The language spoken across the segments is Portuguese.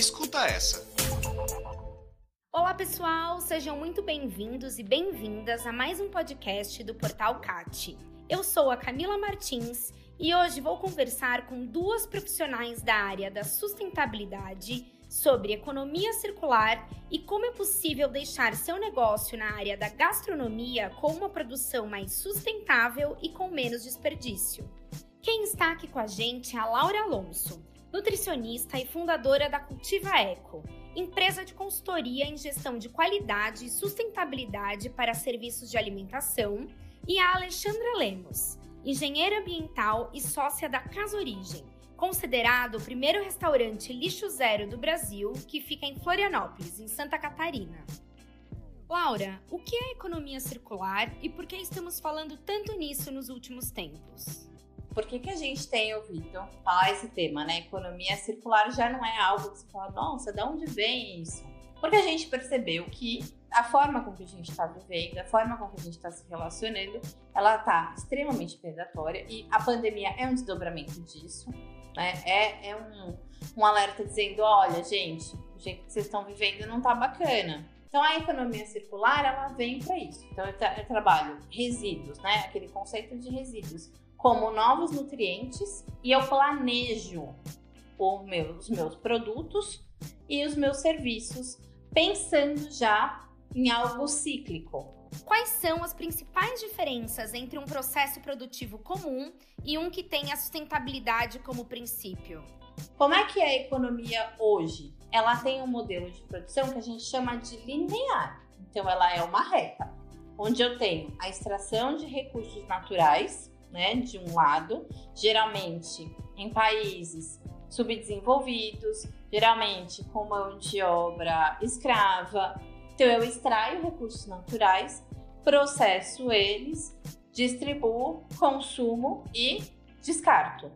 Escuta essa. Olá, pessoal, sejam muito bem-vindos e bem-vindas a mais um podcast do Portal CAT. Eu sou a Camila Martins e hoje vou conversar com duas profissionais da área da sustentabilidade sobre economia circular e como é possível deixar seu negócio na área da gastronomia com uma produção mais sustentável e com menos desperdício. Quem está aqui com a gente é a Laura Alonso, nutricionista e fundadora da Cultiva Eco, empresa de consultoria em gestão de qualidade e sustentabilidade para serviços de alimentação, e a Alexandra Lemos, engenheira ambiental e sócia da Casa Origem, considerado o primeiro restaurante lixo zero do Brasil, que fica em Florianópolis, em Santa Catarina. Laura, o que é economia circular e por que estamos falando tanto nisso nos últimos tempos? Por que, que a gente tem ouvido falar esse tema, né? Economia circular já não é algo que você fala, nossa, de onde vem isso? Porque a gente percebeu que a forma com que a gente está vivendo, a forma com que a gente está se relacionando, ela está extremamente predatória e a pandemia é um desdobramento disso, né? É, é um, um alerta dizendo, olha, gente, o jeito que vocês estão vivendo não tá bacana. Então a economia circular, ela vem para isso. Então eu, tra eu trabalho resíduos, né? Aquele conceito de resíduos como novos nutrientes e eu planejo meu, os meus produtos e os meus serviços pensando já em algo cíclico. Quais são as principais diferenças entre um processo produtivo comum e um que tem a sustentabilidade como princípio? Como é que é a economia hoje? Ela tem um modelo de produção que a gente chama de linear. Então ela é uma reta, onde eu tenho a extração de recursos naturais, né, de um lado, geralmente em países subdesenvolvidos, geralmente com mão de obra escrava. Então eu extraio recursos naturais, processo eles, distribuo, consumo e descarto.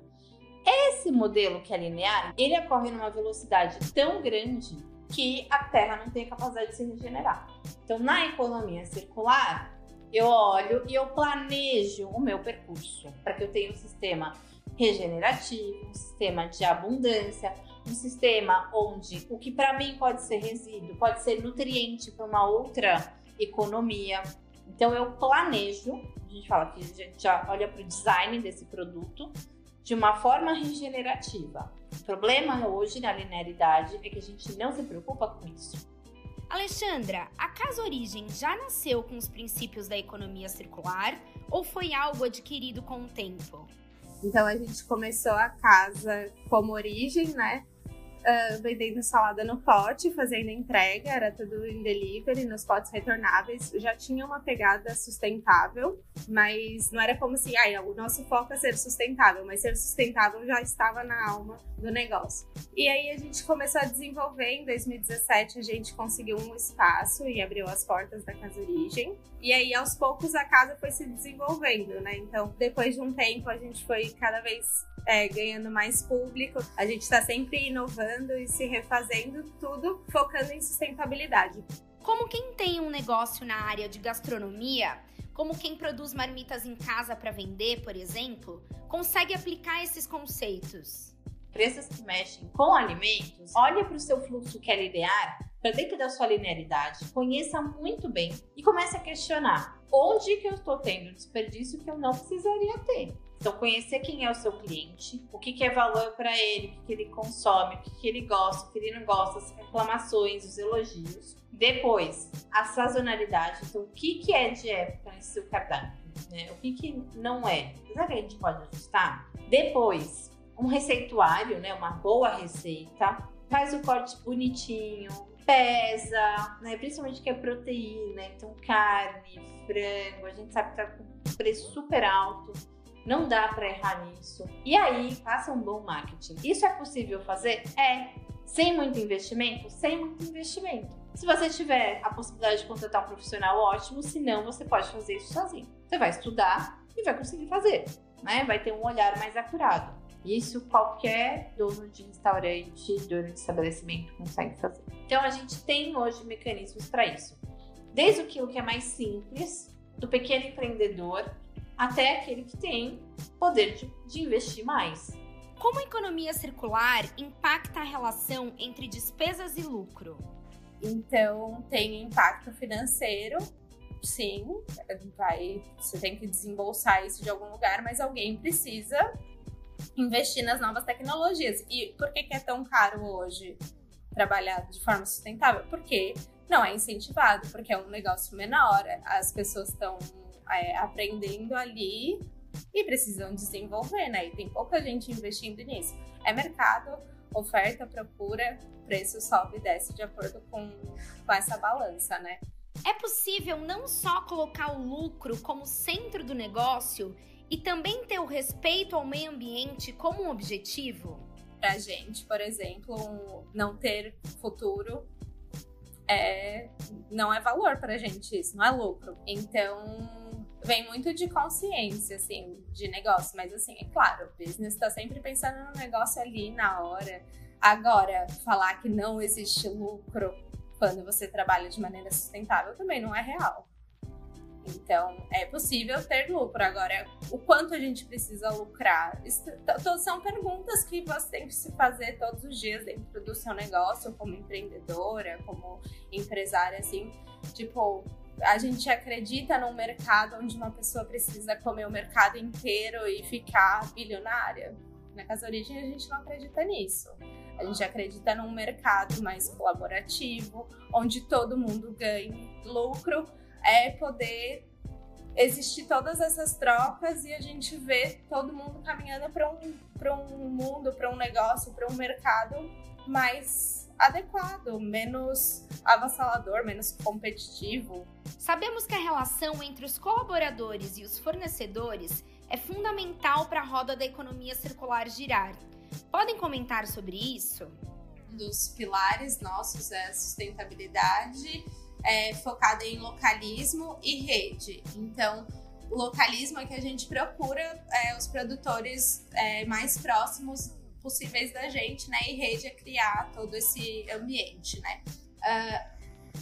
Esse modelo que é linear, ele ocorre numa velocidade tão grande que a Terra não tem capacidade de se regenerar. Então, na economia circular, eu olho e eu planejo o meu percurso para que eu tenha um sistema regenerativo, um sistema de abundância, um sistema onde o que para mim pode ser resíduo pode ser nutriente para uma outra economia. Então eu planejo, a gente fala que a gente já olha para o design desse produto de uma forma regenerativa. O problema hoje na linearidade é que a gente não se preocupa com isso. Alexandra, a Casa Origem já nasceu com os princípios da economia circular ou foi algo adquirido com o tempo? Então a gente começou a casa como origem, né? Uh, vendendo salada no pote, fazendo entrega, era tudo em delivery, nos potes retornáveis. Já tinha uma pegada sustentável, mas não era como assim, ah, o nosso foco é ser sustentável, mas ser sustentável já estava na alma do negócio. E aí a gente começou a desenvolver, em 2017 a gente conseguiu um espaço e abriu as portas da Casa Origem. E aí aos poucos a casa foi se desenvolvendo, né? Então depois de um tempo a gente foi cada vez é, ganhando mais público. A gente está sempre inovando e se refazendo, tudo focando em sustentabilidade. Como quem tem um negócio na área de gastronomia, como quem produz marmitas em casa para vender, por exemplo, consegue aplicar esses conceitos? empresas que mexem com alimentos, olhe para o seu fluxo que é linear, para dentro da sua linearidade, conheça muito bem e comece a questionar onde que eu estou tendo desperdício que eu não precisaria ter. Então, conhecer quem é o seu cliente, o que, que é valor para ele, o que, que ele consome, o que, que ele gosta, o que ele não gosta, as reclamações, os elogios. Depois, a sazonalidade. Então, o que, que é de época nesse seu cardápio? Né? O que, que não é? Será que a gente pode ajustar? Depois, um receituário, né? Uma boa receita. Faz o corte bonitinho, pesa, né? Principalmente que é proteína, então carne, frango, a gente sabe que tá com preço super alto. Não dá para errar nisso. E aí, faça um bom marketing. Isso é possível fazer? É. Sem muito investimento? Sem muito investimento. Se você tiver a possibilidade de contratar um profissional, ótimo. Se não, você pode fazer isso sozinho. Você vai estudar e vai conseguir fazer, né? Vai ter um olhar mais acurado. Isso qualquer dono de restaurante, dono de estabelecimento consegue fazer. Então a gente tem hoje mecanismos para isso. Desde aquilo que é mais simples, do pequeno empreendedor, até aquele que tem poder de, de investir mais. como a economia circular impacta a relação entre despesas e lucro? Então, tem impacto financeiro, sim, vai, você tem que desembolsar isso de algum lugar, mas alguém precisa investir nas novas tecnologias. E por que, que é tão caro hoje trabalhar de forma sustentável? Porque não é incentivado, porque é um negócio menor, as pessoas estão é, aprendendo ali e precisam desenvolver, né? E tem pouca gente investindo nisso. É mercado, oferta, procura, preço sobe e desce de acordo com, com essa balança, né? É possível não só colocar o lucro como centro do negócio e também ter o respeito ao meio ambiente como um objetivo? Pra gente, por exemplo, não ter futuro é, não é valor pra gente isso, não é lucro. Então, vem muito de consciência, assim, de negócio. Mas, assim, é claro, o business tá sempre pensando no negócio ali, na hora. Agora, falar que não existe lucro quando você trabalha de maneira sustentável também não é real. Então, é possível ter lucro. Agora, o quanto a gente precisa lucrar? São perguntas que você tem que se fazer todos os dias dentro do seu negócio, como empreendedora, como empresária, assim. Tipo, a gente acredita num mercado onde uma pessoa precisa comer o mercado inteiro e ficar bilionária? Na Casa Origem, a gente não acredita nisso. A gente acredita num mercado mais colaborativo, onde todo mundo ganhe lucro é poder existir todas essas trocas e a gente vê todo mundo caminhando para um, um mundo, para um negócio, para um mercado mais adequado, menos avassalador, menos competitivo. Sabemos que a relação entre os colaboradores e os fornecedores é fundamental para a roda da economia circular girar. Podem comentar sobre isso? Um dos pilares nossos é a sustentabilidade é, focada em localismo e rede. Então, localismo é que a gente procura é, os produtores é, mais próximos possíveis da gente, né? E rede é criar todo esse ambiente, né? Uh,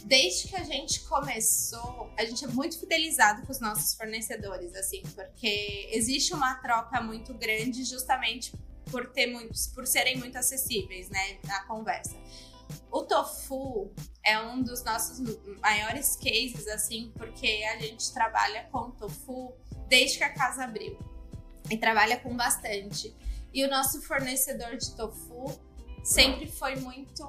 desde que a gente começou, a gente é muito fidelizado com os nossos fornecedores, assim, porque existe uma troca muito grande justamente por ter muitos, por serem muito acessíveis, né, na conversa. O tofu é um dos nossos maiores cases, assim, porque a gente trabalha com tofu desde que a casa abriu e trabalha com bastante. E o nosso fornecedor de tofu sempre foi muito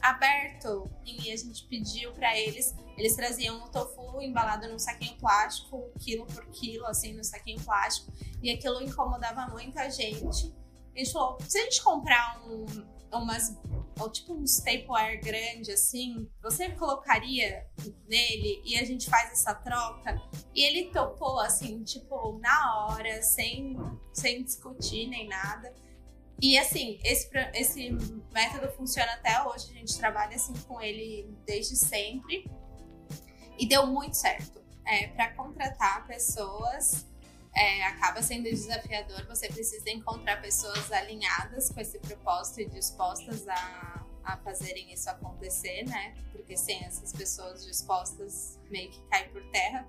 aberto e a gente pediu para eles, eles traziam o tofu embalado num saquinho plástico, quilo por quilo, assim, no saquinho plástico, e aquilo incomodava muita gente. A gente falou, se a gente comprar um, umas ou tipo um Staplewear grande assim, você colocaria nele e a gente faz essa troca? E ele topou assim, tipo, na hora, sem, sem discutir nem nada. E assim, esse, esse método funciona até hoje, a gente trabalha assim com ele desde sempre. E deu muito certo. É, para contratar pessoas é, acaba sendo desafiador. Você precisa encontrar pessoas alinhadas com esse propósito e dispostas a, a fazerem isso acontecer, né? Porque sem essas pessoas dispostas, meio que cai por terra.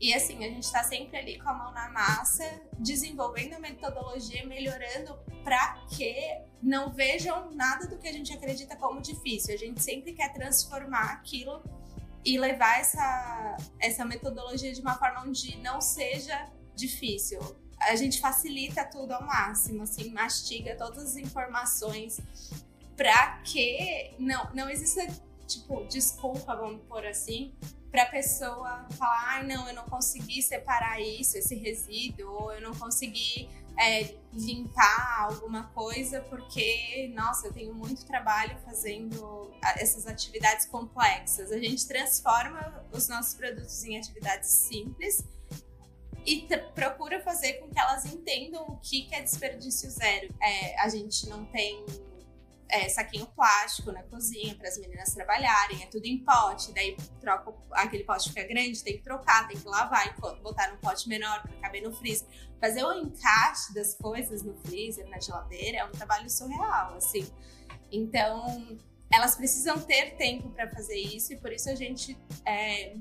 E assim, a gente está sempre ali com a mão na massa, desenvolvendo a metodologia, melhorando para que não vejam nada do que a gente acredita como difícil. A gente sempre quer transformar aquilo e levar essa, essa metodologia de uma forma onde não seja difícil. A gente facilita tudo ao máximo, assim, mastiga todas as informações para que não, não exista, tipo, desculpa, vamos por assim, para a pessoa falar, ai, ah, não, eu não consegui separar isso, esse resíduo, ou eu não consegui é, limpar alguma coisa porque, nossa, eu tenho muito trabalho fazendo essas atividades complexas. A gente transforma os nossos produtos em atividades simples e procura fazer com que elas entendam o que, que é desperdício zero. É, a gente não tem é, saquinho plástico na cozinha para as meninas trabalharem, é tudo em pote, daí troca aquele pote fica grande, tem que trocar, tem que lavar, botar num pote menor para caber no freezer. Fazer o encaixe das coisas no freezer, na geladeira, é um trabalho surreal, assim. Então, elas precisam ter tempo para fazer isso e por isso a gente é,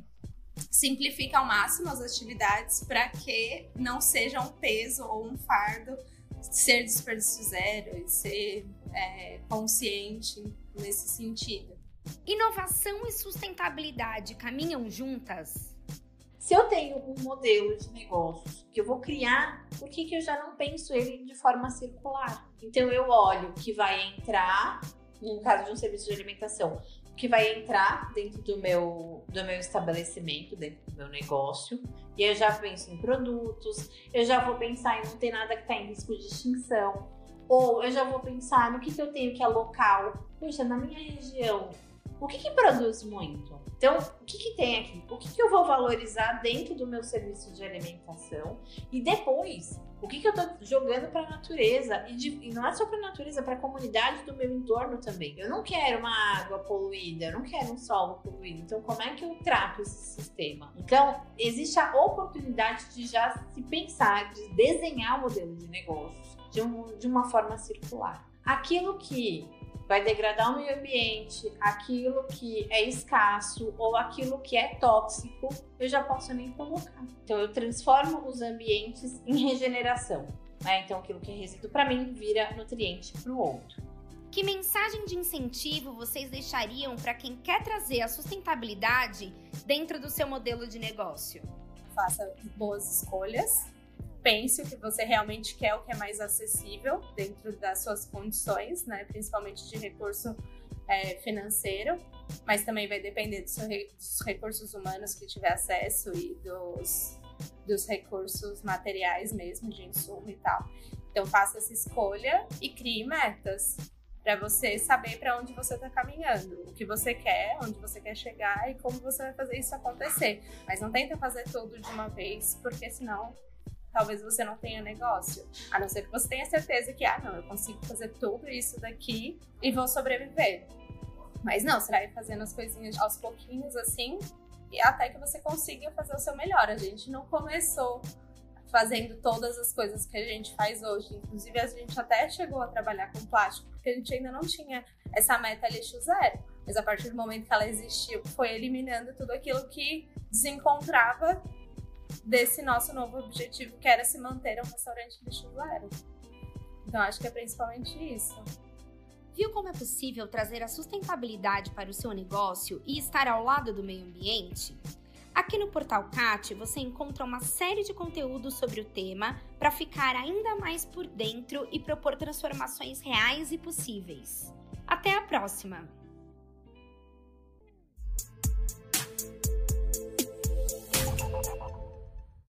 simplifica ao máximo as atividades para que não seja um peso ou um fardo ser desperdício zero e ser é, consciente nesse sentido. Inovação e sustentabilidade caminham juntas? Se eu tenho um modelo de negócios que eu vou criar, por que, que eu já não penso ele de forma circular? Então eu olho que vai entrar, no caso de um serviço de alimentação, que vai entrar dentro do meu, do meu estabelecimento, dentro do meu negócio. E eu já penso em produtos, eu já vou pensar em não ter nada que está em risco de extinção. Ou eu já vou pensar no que, que eu tenho que é local. Puxa, na minha região, o que, que produz muito? Então, o que, que tem aqui? O que, que eu vou valorizar dentro do meu serviço de alimentação? E depois, o que, que eu tô jogando para a natureza? E, de, e, não é só para a natureza, para a comunidade do meu entorno também. Eu não quero uma água poluída, eu não quero um solo poluído. Então, como é que eu trato esse sistema? Então, existe a oportunidade de já se pensar, de desenhar o modelo de negócios de, um, de uma forma circular. Aquilo que vai degradar o meio ambiente, aquilo que é escasso ou aquilo que é tóxico, eu já posso nem colocar. Então eu transformo os ambientes em regeneração. Né? Então aquilo que é resíduo para mim vira nutriente para o outro. Que mensagem de incentivo vocês deixariam para quem quer trazer a sustentabilidade dentro do seu modelo de negócio? Faça boas escolhas, pense o que você realmente quer, o que é mais acessível dentro das suas condições, né? Principalmente de recurso é, financeiro, mas também vai depender dos, dos recursos humanos que tiver acesso e dos, dos recursos materiais mesmo, de insumo e tal. Então faça essa escolha e crie metas para você saber para onde você está caminhando, o que você quer, onde você quer chegar e como você vai fazer isso acontecer. Mas não tenta fazer tudo de uma vez, porque senão talvez você não tenha negócio. A não ser que você tenha certeza que, ah, não, eu consigo fazer tudo isso daqui e vou sobreviver. Mas não, você vai fazendo as coisinhas aos pouquinhos assim, e até que você consiga fazer o seu melhor. A gente não começou fazendo todas as coisas que a gente faz hoje. Inclusive, a gente até chegou a trabalhar com plástico, porque a gente ainda não tinha essa meta lixo zero. Mas a partir do momento que ela existiu, foi eliminando tudo aquilo que desencontrava desse nosso novo objetivo, que era se manter um restaurante zero. Então, acho que é principalmente isso. Viu como é possível trazer a sustentabilidade para o seu negócio e estar ao lado do meio ambiente? Aqui no Portal CAT você encontra uma série de conteúdos sobre o tema para ficar ainda mais por dentro e propor transformações reais e possíveis. Até a próxima!